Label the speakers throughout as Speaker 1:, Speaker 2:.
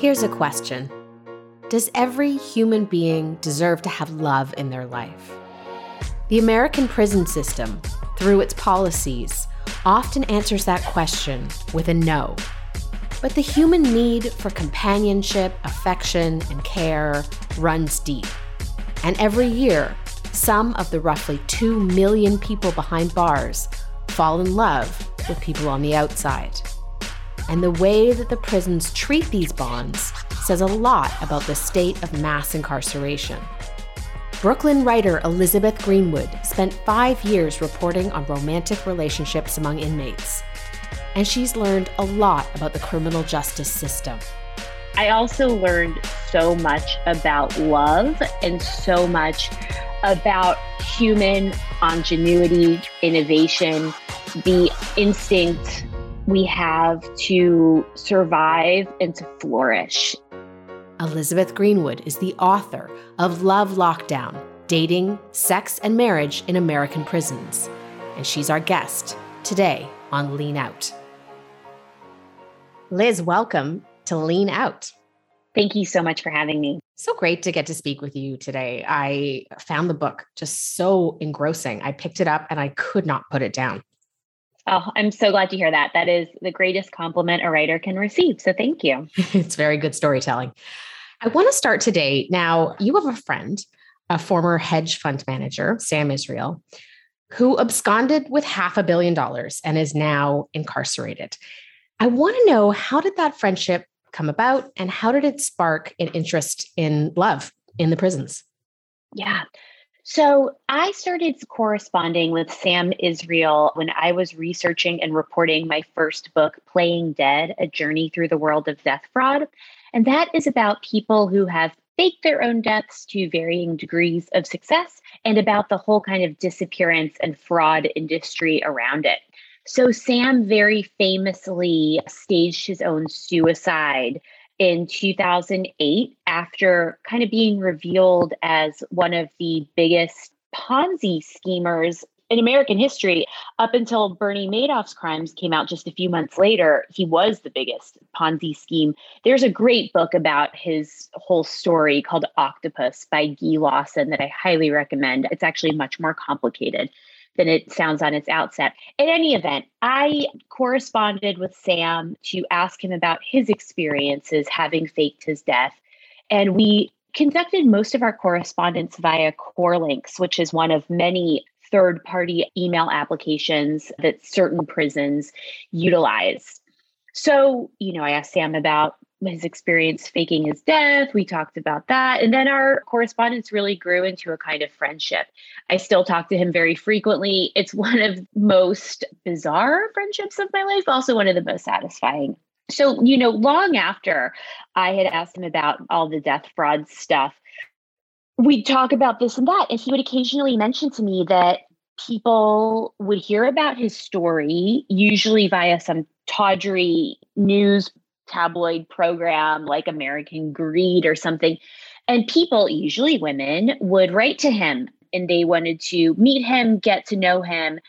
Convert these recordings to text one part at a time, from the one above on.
Speaker 1: Here's a question Does every human being deserve to have love in their life? The American prison system, through its policies, often answers that question with a no. But the human need for companionship, affection, and care runs deep. And every year, some of the roughly 2 million people behind bars fall in love with people on the outside. And the way that the prisons treat these bonds says a lot about the state of mass incarceration. Brooklyn writer Elizabeth Greenwood spent five years reporting on romantic relationships among inmates, and she's learned a lot about the criminal justice system.
Speaker 2: I also learned so much about love and so much about human ingenuity, innovation, the instinct we have to survive and to flourish.
Speaker 1: Elizabeth Greenwood is the author of Love Lockdown Dating, Sex, and Marriage in American Prisons. And she's our guest today on Lean Out. Liz, welcome to Lean Out.
Speaker 2: Thank you so much for having me.
Speaker 1: So great to get to speak with you today. I found the book just so engrossing. I picked it up and I could not put it down.
Speaker 2: Oh, I'm so glad to hear that. That is the greatest compliment a writer can receive. So thank you.
Speaker 1: it's very good storytelling. I want to start today. Now, you have a friend, a former hedge fund manager, Sam Israel, who absconded with half a billion dollars and is now incarcerated. I want to know how did that friendship come about and how did it spark an interest in love in the prisons?
Speaker 2: Yeah. So I started corresponding with Sam Israel when I was researching and reporting my first book, Playing Dead A Journey Through the World of Death Fraud. And that is about people who have faked their own deaths to varying degrees of success and about the whole kind of disappearance and fraud industry around it. So, Sam very famously staged his own suicide in 2008 after kind of being revealed as one of the biggest Ponzi schemers in American history, up until Bernie Madoff's crimes came out just a few months later, he was the biggest Ponzi scheme. There's a great book about his whole story called Octopus by Guy Lawson that I highly recommend. It's actually much more complicated than it sounds on its outset. In any event, I corresponded with Sam to ask him about his experiences having faked his death. And we conducted most of our correspondence via CorrLinks, which is one of many third party email applications that certain prisons utilize. So, you know, I asked Sam about his experience faking his death. We talked about that. And then our correspondence really grew into a kind of friendship. I still talk to him very frequently. It's one of most bizarre friendships of my life, also one of the most satisfying. So, you know, long after I had asked him about all the death fraud stuff, we'd talk about this and that. And he would occasionally mention to me that people would hear about his story, usually via some tawdry news tabloid program like American Greed or something. And people, usually women, would write to him and they wanted to meet him, get to know him.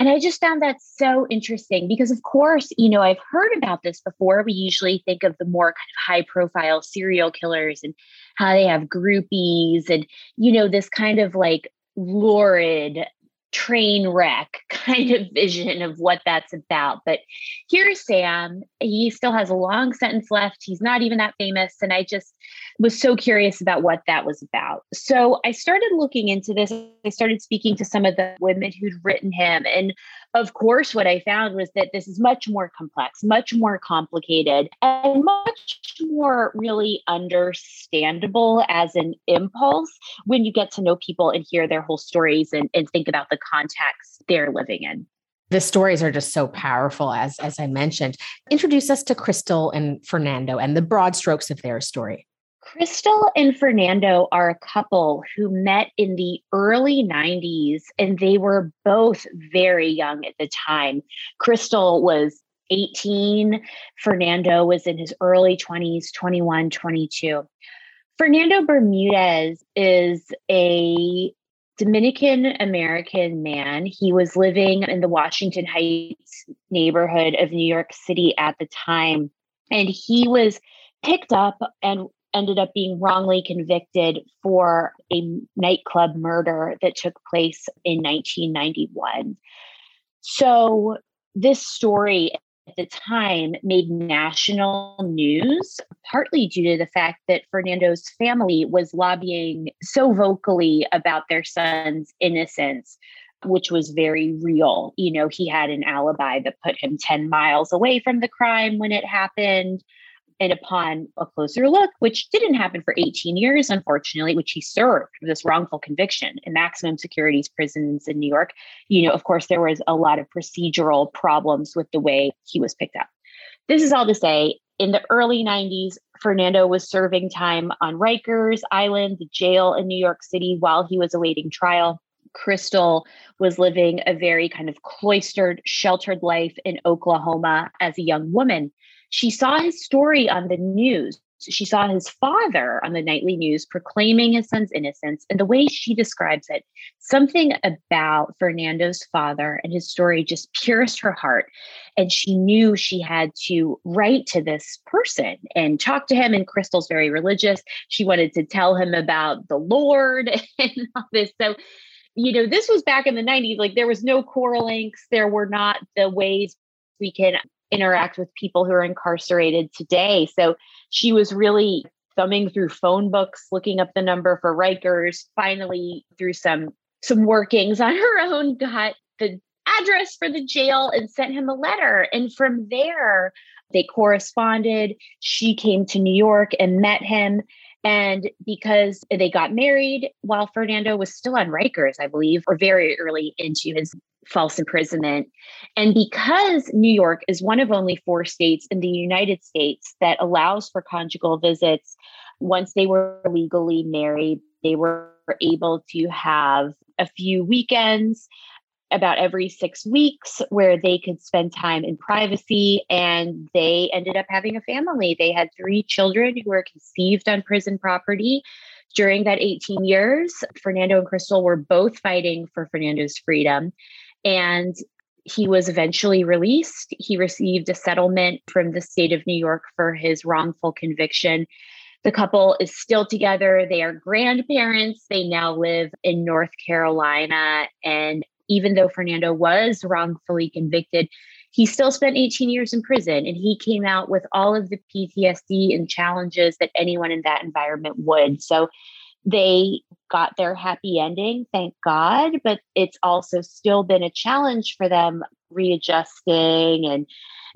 Speaker 2: And I just found that so interesting because, of course, you know, I've heard about this before. We usually think of the more kind of high profile serial killers and how they have groupies and, you know, this kind of like lurid train wreck kind of vision of what that's about. But here's Sam. He still has a long sentence left. He's not even that famous. And I just was so curious about what that was about. So I started looking into this. I started speaking to some of the women who'd written him. And of course, what I found was that this is much more complex, much more complicated, and much more really understandable as an impulse when you get to know people and hear their whole stories and, and think about the context they're living in.
Speaker 1: The stories are just so powerful as as i mentioned. Introduce us to crystal and fernando and the broad strokes of their story
Speaker 2: Crystal and Fernando are a couple who met in the early 90s, and they were both very young at the time. Crystal was 18, Fernando was in his early 20s, 21, 22. Fernando Bermudez is a Dominican American man. He was living in the Washington Heights neighborhood of New York City at the time. And he was picked up and ended up being wrongly convicted for a nightclub murder that took place in 1991. So, this story at the time made national news, partly due to the fact that Fernando's family was lobbying so vocally about their son's innocence, which was very real. You know, he had an alibi that put him 10 miles away from the crime when it happened. And upon a closer look, which didn't happen for 18 years, unfortunately, which he served this wrongful conviction in maximum securities prisons in New York, you know, of course, there was a lot of procedural problems with the way he was picked up. This is all to say, in the early 90s, Fernando was serving time on Rikers Island, the jail in New York City, while he was awaiting trial. Crystal was living a very kind of cloistered, sheltered life in Oklahoma as a young woman she saw his story on the news. She saw his father on the nightly news proclaiming his son's innocence. And the way she describes it, something about Fernando's father and his story just pierced her heart. And she knew she had to write to this person and talk to him. And Crystal's very religious. She wanted to tell him about the Lord and all this. So, you know, this was back in the 90s. Like there was no CorrLinks, there were not the ways we can interact with people who are incarcerated today. So she was really thumbing through phone books, looking up the number for Rikers, finally through some some workings on her own got the address for the jail and sent him a letter. And from there, they corresponded. She came to New York and met him. And because they got married while Fernando was still on Rikers, I believe, or very early into his false imprisonment. And because New York is one of only four states in the United States that allows for conjugal visits, once they were legally married, they were able to have a few weekends about every six weeks where they could spend time in privacy and they ended up having a family. They had three children who were conceived on prison property. During that 18 years, Fernando and Crystal were both fighting for Fernando's freedom. And he was eventually released. He received a settlement from the state of New York for his wrongful conviction. The couple is still together. They are grandparents. They now live in North Carolina. And even though Fernando was wrongfully convicted, he still spent 18 years in prison and he came out with all of the PTSD and challenges that anyone in that environment would. So they got their happy ending, thank God, but it's also still been a challenge for them readjusting and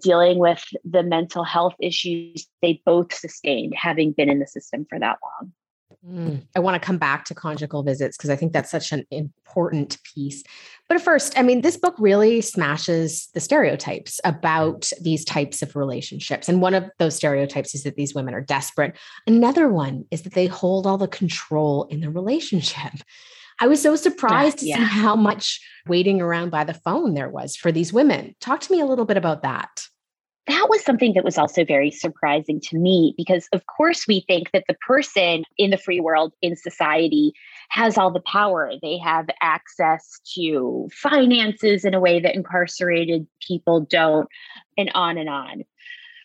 Speaker 2: dealing with the mental health issues they both sustained having been in the system for that long.
Speaker 1: Mm, I want to come back to conjugal visits because I think that's such an important piece. But first, I mean, this book really smashes the stereotypes about these types of relationships. And one of those stereotypes is that these women are desperate. Another one is that they hold all the control in the relationship. I was so surprised yeah, to see how much waiting around by the phone there was for these women. Talk to me a little bit about that
Speaker 2: that was something that was also very surprising to me because, of course, we think that the person in the free world, in society, has all the power. They have access to finances in a way that incarcerated people don't, and on and on.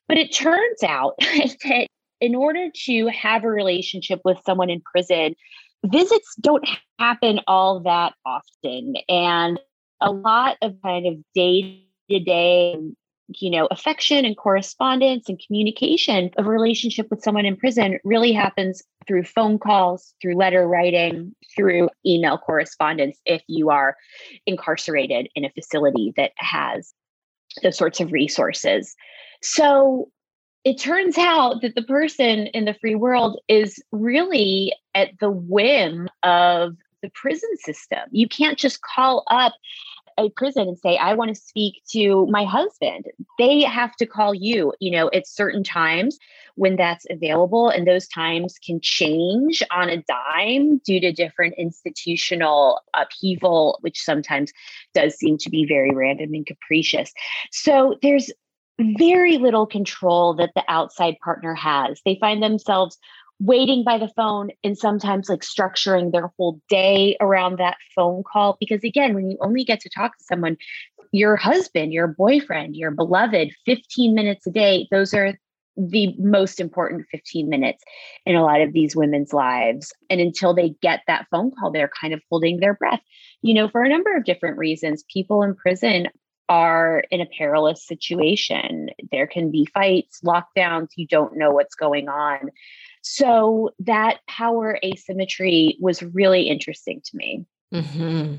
Speaker 2: But it turns out that in order to have a relationship with someone in prison, visits don't happen all that often. And a lot of kind of day to day you know, affection and correspondence and communication of relationship with someone in prison really happens through phone calls, through letter writing, through email correspondence if you are incarcerated in a facility that has those sorts of resources. So it turns out that the person in the free world is really at the whim of the prison system. You can't just call up a prison and say, I want to speak to my husband. They have to call you, you know, at certain times when that's available. And those times can change on a dime due to different institutional upheaval, which sometimes does seem to be very random and capricious. So there's very little control that the outside partner has. They find themselves waiting by the phone and sometimes like structuring their whole day around that phone call. Because again, when you only get to talk to someone, your husband, your boyfriend, your beloved, 15 minutes a day, those are the most important 15 minutes in a lot of these women's lives. And until they get that phone call, they're kind of holding their breath. You know, for a number of different reasons, people in prison are in a perilous situation. There can be fights, lockdowns, you don't know what's going on. So that power asymmetry was really interesting to me.
Speaker 1: Mm-hmm.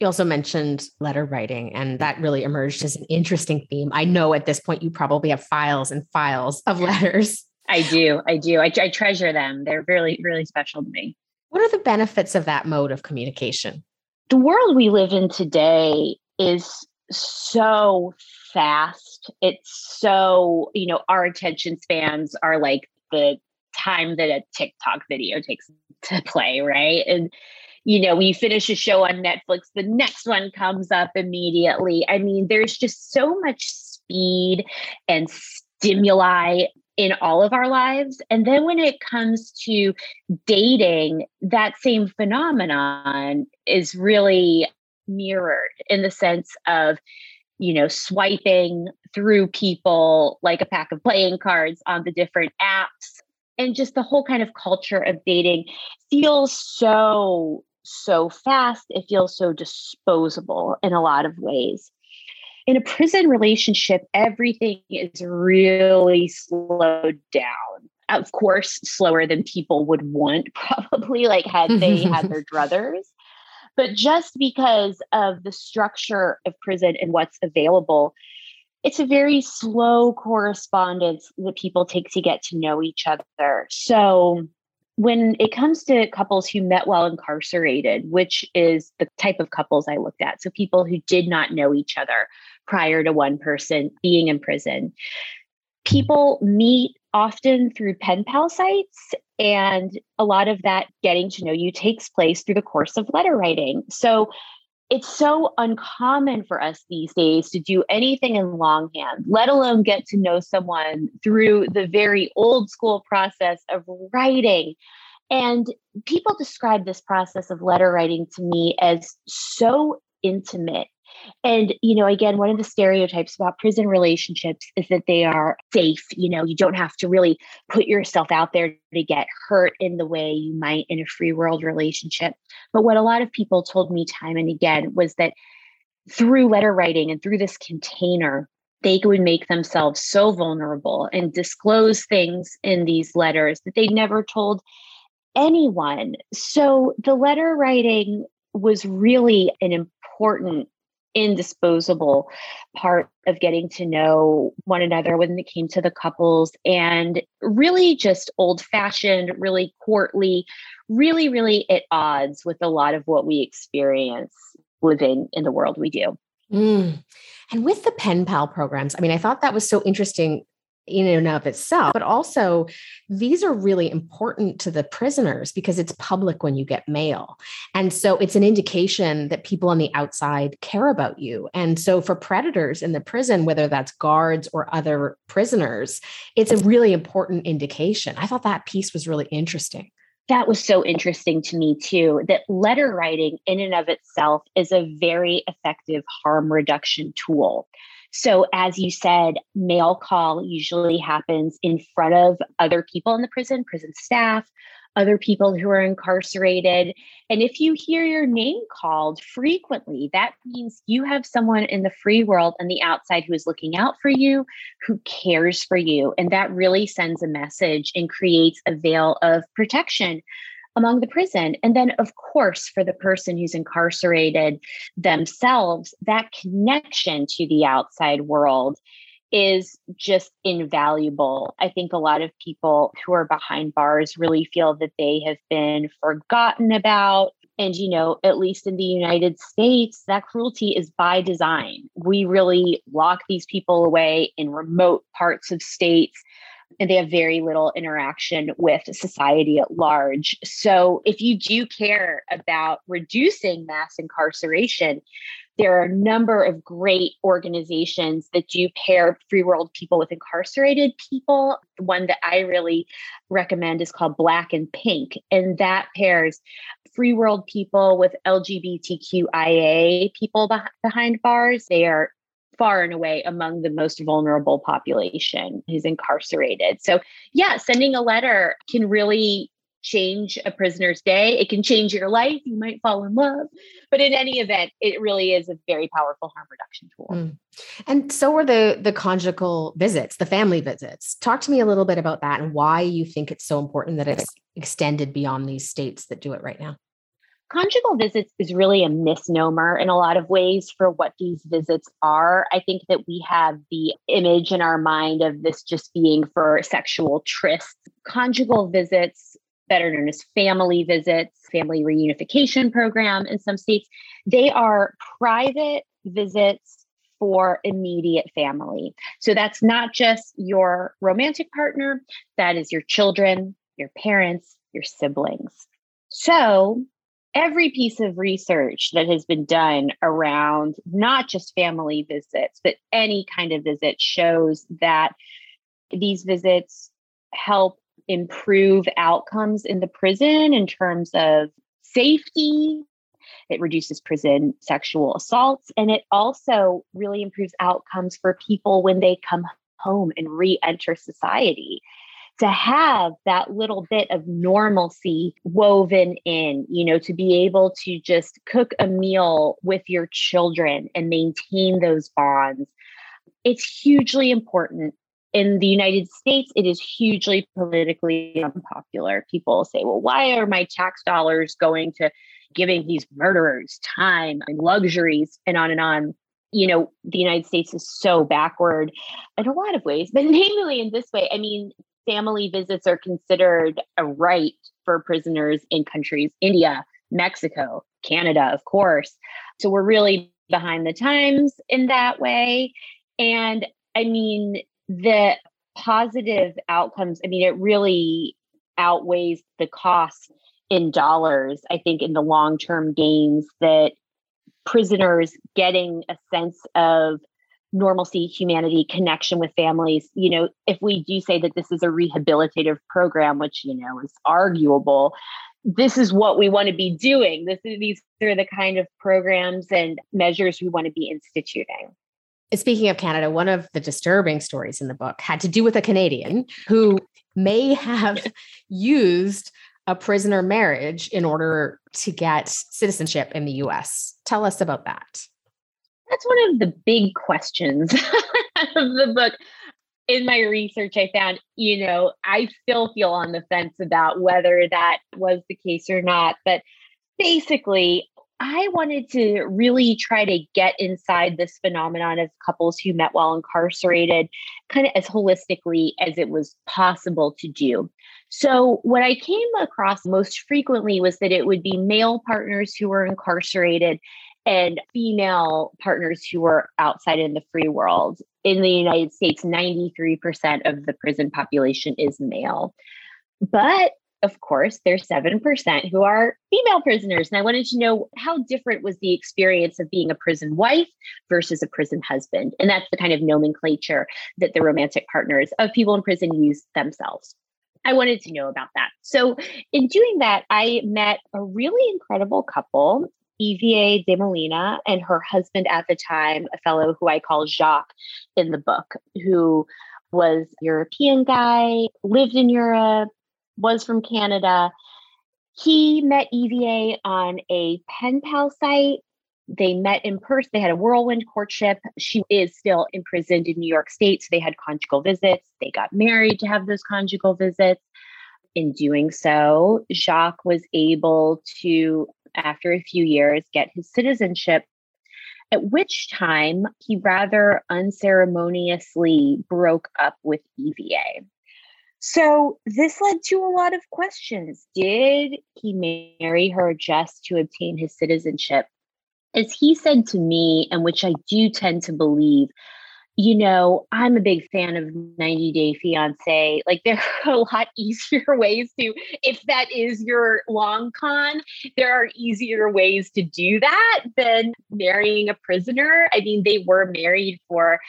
Speaker 1: You also mentioned letter writing, and that really emerged as an interesting theme. I know at this point you probably have files and files of letters.
Speaker 2: I do. I do. I, I treasure them. They're really, really special to me.
Speaker 1: What are the benefits of that mode of communication?
Speaker 2: The world we live in today is so fast. It's so, you know, our attention spans are like the time that a TikTok video takes to play, right? And you know, when you finish a show on Netflix, the next one comes up immediately. I mean, there's just so much speed and stimuli in all of our lives. And then when it comes to dating, that same phenomenon is really mirrored in the sense of, you know, swiping through people like a pack of playing cards on the different apps. And just the whole kind of culture of dating feels so so fast, it feels so disposable in a lot of ways. In a prison relationship, everything is really slowed down. Of course, slower than people would want, probably, like had they had their druthers. But just because of the structure of prison and what's available, it's a very slow correspondence that people take to get to know each other. So when it comes to couples who met while incarcerated, which is the type of couples I looked at, so people who did not know each other prior to one person being in prison, people meet often through pen pal sites. And a lot of that getting to know you takes place through the course of letter writing. So it's so uncommon for us these days to do anything in longhand, let alone get to know someone through the very old school process of writing. And people describe this process of letter writing to me as so intimate and, you know, again, one of the stereotypes about prison relationships is that they are safe. You know, you don't have to really put yourself out there to get hurt in the way you might in a free world relationship. But what a lot of people told me time and again was that through letter writing and through this container, they would make themselves so vulnerable and disclose things in these letters that they never told anyone. So the letter writing was really an important indisposable part of getting to know one another when it came to the couples and really just old fashioned, really courtly, really, really at odds with a lot of what we experience living in the world we do.
Speaker 1: Mm. And with the pen pal programs, I mean, I thought that was so interesting in and of itself, but also these are really important to the prisoners because it's public when you get mail. And so it's an indication that people on the outside care about you. And so for predators in the prison, whether that's guards or other prisoners, it's a really important indication. I thought that piece was really interesting.
Speaker 2: That was so interesting to me too. That letter writing in and of itself is a very effective harm reduction tool. So, as you said, mail call usually happens in front of other people in the prison, prison staff, other people who are incarcerated. And if you hear your name called frequently, that means you have someone in the free world and the outside who is looking out for you, who cares for you. And that really sends a message and creates a veil of protection among the prison. And then, of course, for the person who's incarcerated themselves, that connection to the outside world is just invaluable. I think a lot of people who are behind bars really feel that they have been forgotten about. And, you know, at least in the United States, that cruelty is by design. We really lock these people away in remote parts of states and they have very little interaction with society at large. So, if you do care about reducing mass incarceration, there are a number of great organizations that do pair free world people with incarcerated people. One that I really recommend is called Black and Pink, and that pairs free world people with LGBTQIA people behind bars. They are far and away among the most vulnerable population who's incarcerated. So, yeah, sending a letter can really change a prisoner's day. It can change your life. You might fall in love. But in any event, it really is a very powerful harm reduction tool. Mm.
Speaker 1: And so are the the conjugal visits, the family visits. Talk to me a little bit about that and why you think it's so important that it's extended beyond these states that do it right now.
Speaker 2: Conjugal visits is really a misnomer in a lot of ways for what these visits are. I think that we have the image in our mind of this just being for sexual trysts. Conjugal visits, better known as family visits, family reunification program in some states, they are private visits for immediate family. So that's not just your romantic partner, that is your children, your parents, your siblings. So every piece of research that has been done around not just family visits, but any kind of visit shows that these visits help improve outcomes in the prison in terms of safety. It reduces prison sexual assaults, and it also really improves outcomes for people when they come home and re enter society to have that little bit of normalcy woven in, you know, to be able to just cook a meal with your children and maintain those bonds. It's hugely important. In the United States, it is hugely politically unpopular. People say, well, why are my tax dollars going to giving these murderers time and luxuries and on and on? you know, the United States is so backward in a lot of ways, but namely in this way. I mean, family visits are considered a right for prisoners in countries, India, Mexico, Canada, of course. So we're really behind the times in that way. And I mean, the positive outcomes, I mean, it really outweighs the cost in dollars, I think, in the long term gains that prisoners getting a sense of normalcy, humanity, connection with families. You know, if we do say that this is a rehabilitative program, which, you know, is arguable, this is what we want to be doing. This is, these are the kind of programs and measures we want to be instituting.
Speaker 1: Speaking of Canada, one of the disturbing stories in the book had to do with a Canadian who may have used a prisoner marriage in order to get citizenship in the US. Tell us about that
Speaker 2: that's one of the big questions of the book. In my research, I found, you know, I still feel on the fence about whether that was the case or not. But basically, I wanted to really try to get inside this phenomenon of couples who met while incarcerated, kind of as holistically as it was possible to do. So, what I came across most frequently was that it would be male partners who were incarcerated and female partners who were outside in the free world. In the United States, 93% of the prison population is male. But of course, there's 7% who are female prisoners. And I wanted to know how different was the experience of being a prison wife versus a prison husband. And that's the kind of nomenclature that the romantic partners of people in prison use themselves. I wanted to know about that. So, in doing that, I met a really incredible couple Eva de Molina and her husband at the time, a fellow who I call Jacques in the book, who was European guy, lived in Europe, was from Canada. He met EVA on a pen pal site. They met in person. They had a whirlwind courtship. She is still imprisoned in New York State. So they had conjugal visits. They got married to have those conjugal visits. In doing so, Jacques was able to after a few years, get his citizenship, at which time he rather unceremoniously broke up with EVA. So this led to a lot of questions. Did he marry her just to obtain his citizenship? As he said to me, and which I do tend to believe, you know, I'm a big fan of 90 Day Fiance. Like, there are a lot easier ways to, if that is your long con, there are easier ways to do that than marrying a prisoner. I mean, they were married for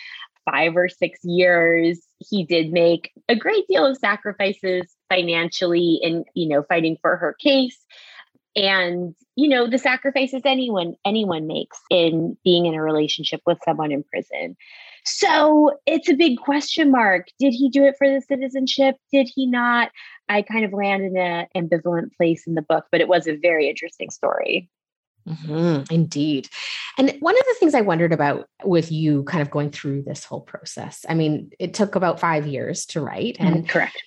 Speaker 2: five or six years. He did make a great deal of sacrifices financially in, you know, fighting for her case. and you know the sacrifices anyone anyone makes in being in a relationship with someone in prison so it's a big question mark did he do it for the citizenship did he not i kind of land in an ambivalent place in the book but it was a very interesting story
Speaker 1: Mm-hmm, indeed. And one of the things I wondered about with you kind of going through this whole process, I mean, it took about five years to write. And
Speaker 2: mm, correct.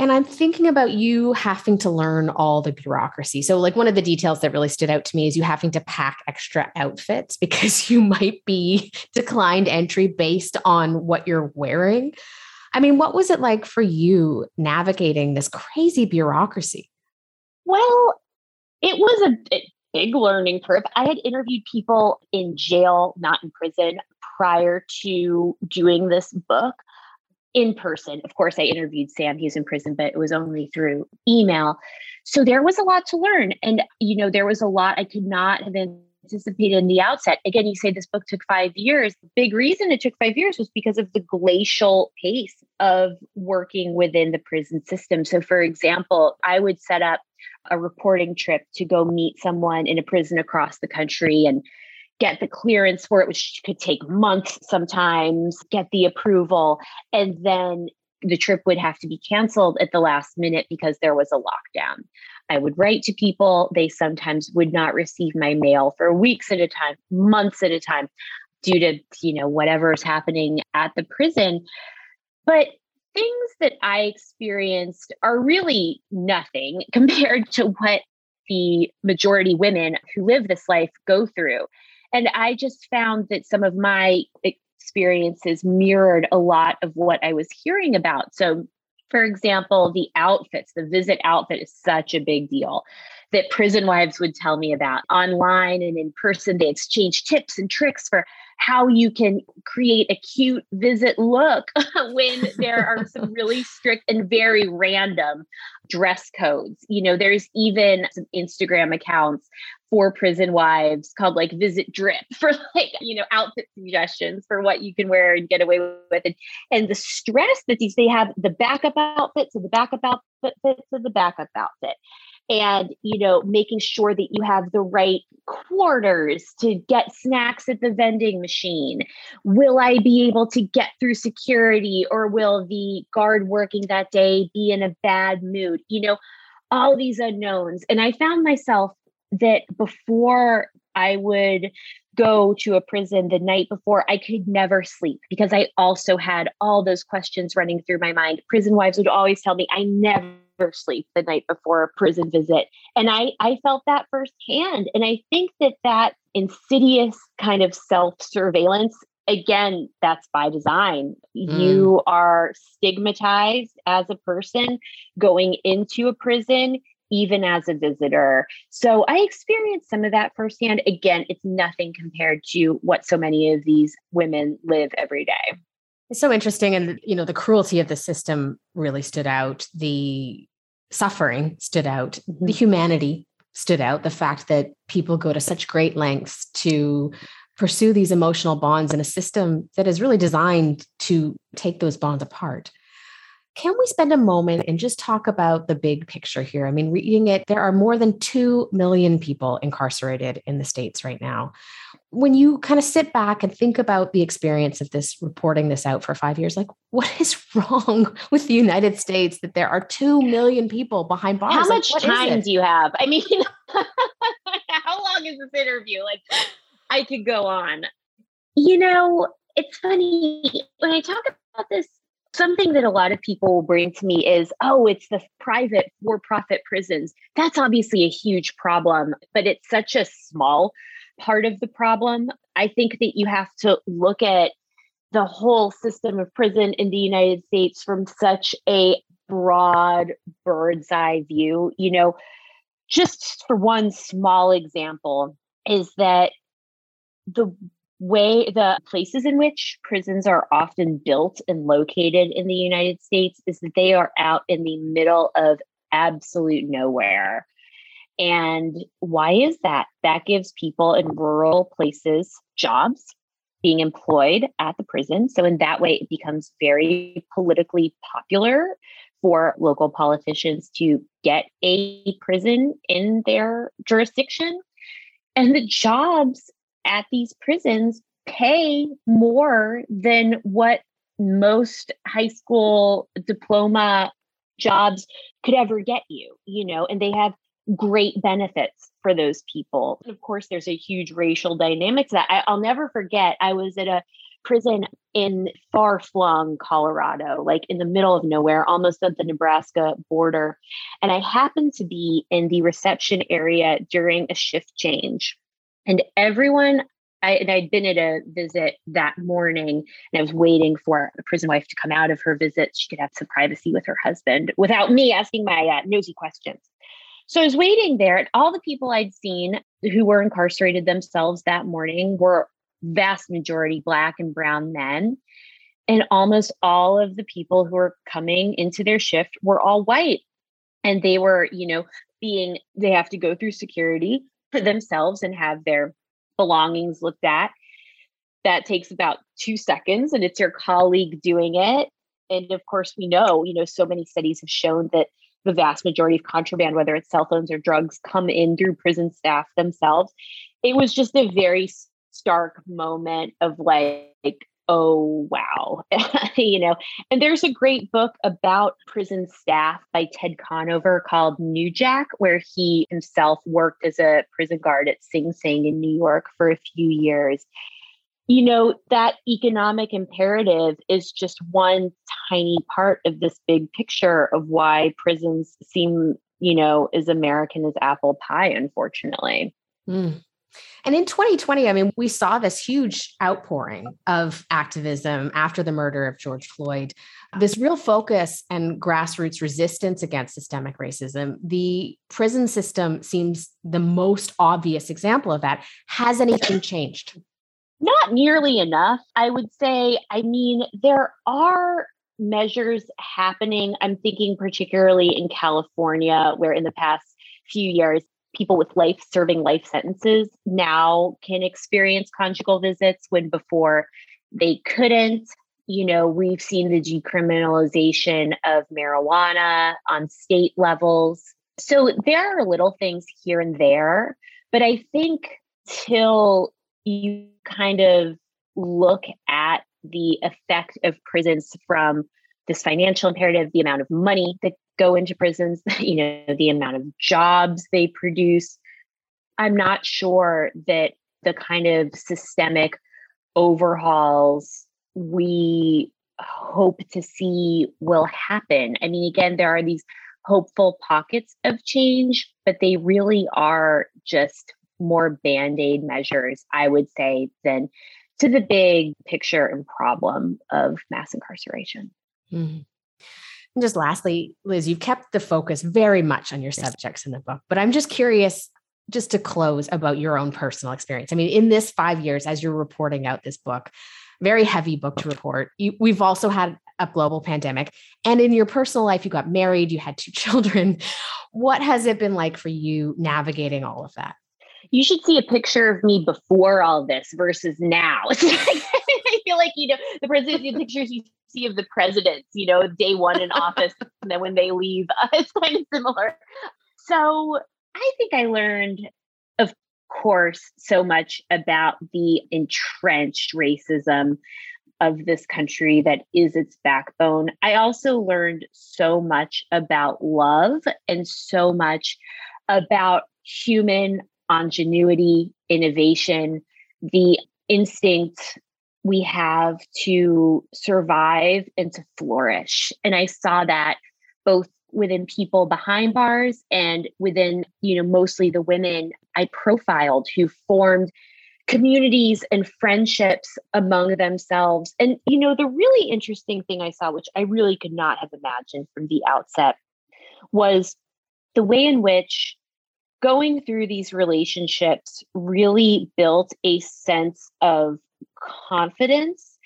Speaker 1: And I'm thinking about you having to learn all the bureaucracy. So, like, one of the details that really stood out to me is you having to pack extra outfits because you might be declined entry based on what you're wearing. I mean, what was it like for you navigating this crazy bureaucracy?
Speaker 2: Well, it was a big learning curve. I had interviewed people in jail, not in prison, prior to doing this book in person. Of course, I interviewed Sam. He's in prison, but it was only through email. So there was a lot to learn. And, you know, there was a lot I could not have anticipated in the outset. Again, you say this book took five years. The big reason it took five years was because of the glacial pace of working within the prison system. So, for example, I would set up a reporting trip to go meet someone in a prison across the country and get the clearance for it, which could take months sometimes, get the approval, and then the trip would have to be canceled at the last minute because there was a lockdown. I would write to people. They sometimes would not receive my mail for weeks at a time, months at a time, due to, you know, whatever is happening at the prison. But things that I experienced are really nothing compared to what the majority women who live this life go through. And I just found that some of my experiences mirrored a lot of what I was hearing about. So, for example, the outfits, the visit outfit is such a big deal that prison wives would tell me about online and in person. They exchange tips and tricks for how you can create a cute visit look when there are some really strict and very random dress codes. You know, there's even some Instagram accounts for prison wives called like visit drip for like you know outfit suggestions for what you can wear and get away with it and the stress that these they have the backup outfits and the backup outfits of the backup outfit and you know making sure that you have the right quarters to get snacks at the vending machine. Will i be able to get through security or will the guard working that day be in a bad mood? You know all these unknowns. And i found myself that before i would go to a prison the night before, I could never sleep because I also had all those questions running through my mind. Prison wives would always tell me, I never sleep the night before a prison visit. And I, I felt that firsthand. And I think that that insidious kind of self surveillance, again, that's by design. Mm. You are stigmatized as a person going into a prison even as a visitor. So I experienced some of that firsthand. Again, it's nothing compared to what so many of these women live every day.
Speaker 1: It's so interesting. And, you know, the cruelty of the system really stood out. The suffering stood out. Mm-hmm. The humanity stood out. The fact that people go to such great lengths to pursue these emotional bonds in a system that is really designed to take those bonds apart. Can we spend a moment and just talk about the big picture here? I mean, reading it, there are more than 2 million people incarcerated in the States right now. When you kind of sit back and think about the experience of this reporting this out for five years, like what is wrong with the United States that there are 2 million people behind bars?
Speaker 2: How
Speaker 1: like,
Speaker 2: much time do you have? I mean, how long is this interview? Like, I could go on. You know, it's funny when I talk about this something that a lot of people bring to me is oh it's the private for-profit prisons that's obviously a huge problem but it's such a small part of the problem i think that you have to look at the whole system of prison in the united states from such a broad bird's eye view you know just for one small example is that the way the places in which prisons are often built and located in the United States is that they are out in the middle of absolute nowhere. And why is that? That gives people in rural places jobs being employed at the prison. So, in that way, it becomes very politically popular for local politicians to get a prison in their jurisdiction. And the jobs at these prisons pay more than what most high school diploma jobs could ever get you, you know, and they have great benefits for those people. Of course, there's a huge racial dynamics that I, I'll never forget. I was at a prison in far flung Colorado, like in the middle of nowhere, almost at the Nebraska border. And I happened to be in the reception area during a shift change. And everyone, I, and I'd been at a visit that morning and I was waiting for a prison wife to come out of her visit. She could have some privacy with her husband without me asking my uh, nosy questions. So I was waiting there, and all the people I'd seen who were incarcerated themselves that morning were vast majority Black and Brown men. And almost all of the people who were coming into their shift were all white. And they were, you know, being, they have to go through security for themselves and have their belongings looked at. That takes about two seconds, and it's your colleague doing it. And of course, we know, you know, so many studies have shown that the vast majority of contraband, whether it's cell phones or drugs, come in through prison staff themselves. It was just a very stark moment of like, oh, wow. you know, and there's a great book about prison staff by Ted Conover called New Jack, where he himself worked as a prison guard at Sing Sing in New York for a few years. You know, that economic imperative is just one tiny part of this big picture of why prisons seem, you know, as American as apple pie, unfortunately.
Speaker 1: Mm. And in 2020, I mean, we saw this huge outpouring of activism after the murder of George Floyd, this real focus and grassroots resistance against systemic racism. The prison system seems the most obvious example of that. Has anything changed?
Speaker 2: Not nearly enough, I would say. I mean, there are measures happening. I'm thinking particularly in California, where in the past few years, people with life serving life sentences now can experience conjugal visits when before they couldn't. You know, we've seen the decriminalization of marijuana on state levels. So there are little things here and there, but I think till you kind of look at the effect of prisons from this financial imperative, the amount of money that go into prisons, you know, the amount of jobs they produce. I'm not sure that the kind of systemic overhauls we hope to see will happen. I mean, again, there are these hopeful pockets of change, but they really are just more band aid measures, I would say, than to the big picture and problem of mass incarceration. Mm-hmm.
Speaker 1: And just lastly, Liz, you've kept the focus very much on your subjects in the book, but I'm just curious, just to close about your own personal experience. I mean, in this five years, as you're reporting out this book, very heavy book to report. You, we've also had a global pandemic. And in your personal life, you got married, you had two children. What has it been like for you navigating all of that?
Speaker 2: You should see a picture of me before all this versus now. I feel like, you know, the presidency pictures you see of the presidents, you know, day one in office, and then when they leave, uh, it's kind of similar. So I think I learned, of course, so much about the entrenched racism of this country that is its backbone. I also learned so much about love and so much about human ingenuity, innovation, the instinct we have to survive and to flourish. And I saw that both within people behind bars and within, you know, mostly the women I profiled who formed communities and friendships among themselves. And, you know, the really interesting thing I saw, which I really could not have imagined from the outset, was the way in which going through these relationships really built a sense of confidence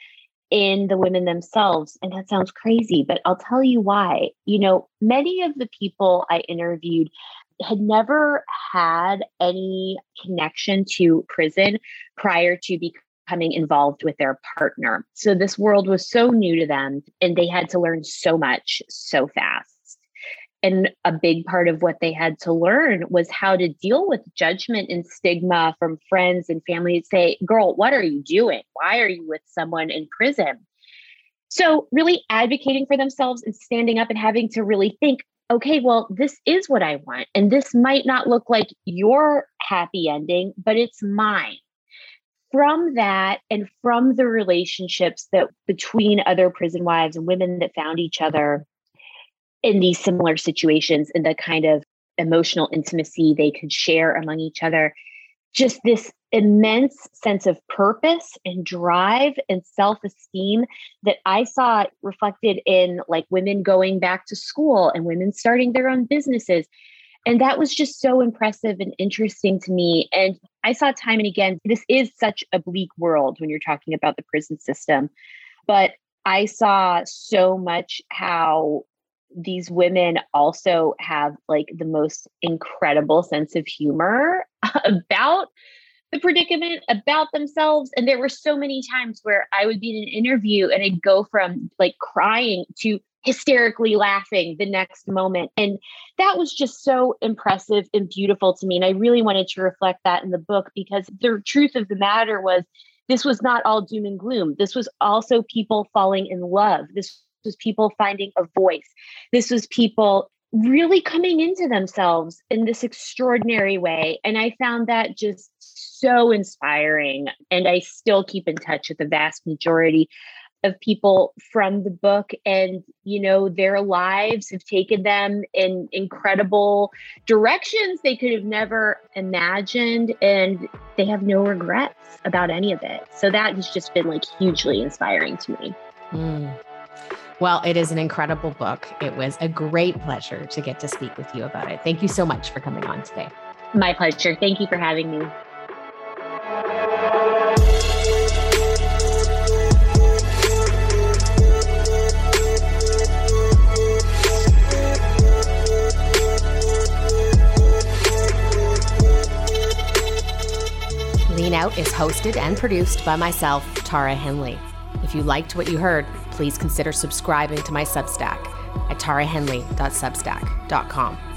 Speaker 2: in the women themselves. And that sounds crazy, but I'll tell you why. You know, many of the people I interviewed had never had any connection to prison prior to becoming involved with their partner. So this world was so new to them and they had to learn so much so fast. And a big part of what they had to learn was how to deal with judgment and stigma from friends and family say, Girl, what are you doing? Why are you with someone in prison? So, really advocating for themselves and standing up and having to really think, okay, well, this is what I want. And this might not look like your happy ending, but it's mine. From that and from the relationships that between other prison wives and women that found each other in these similar situations and the kind of emotional intimacy they could share among each other, just this immense sense of purpose and drive and self-esteem that I saw reflected in like women going back to school and women starting their own businesses. And that was just so impressive and interesting to me. And I saw time and again, this is such a bleak world when you're talking about the prison system. But I saw so much how these women also have like the most incredible sense of humor about the predicament about themselves. And there were so many times where I would be in an interview and I'd go from like crying to hysterically laughing the next moment. And that was just so impressive and beautiful to me. And I really wanted to reflect that in the book because the truth of the matter was this was not all doom and gloom. This was also people falling in love. This was people finding a voice. This was people really coming into themselves in this extraordinary way. And I found that just so inspiring. And I still keep in touch with the vast majority of people from the book and you know their lives have taken them in incredible directions they could have never imagined and they have no regrets about any of it so that has just been like hugely inspiring to me mm.
Speaker 1: Well, it is an incredible book. It was a great pleasure to get to speak with you about it. Thank you so much for coming on today.
Speaker 2: My pleasure. Thank you for having me.
Speaker 1: Lean Out is hosted and produced by myself, Tara Henley. If you liked what you heard, please consider subscribing to my Substack at tarahenley.substack.com.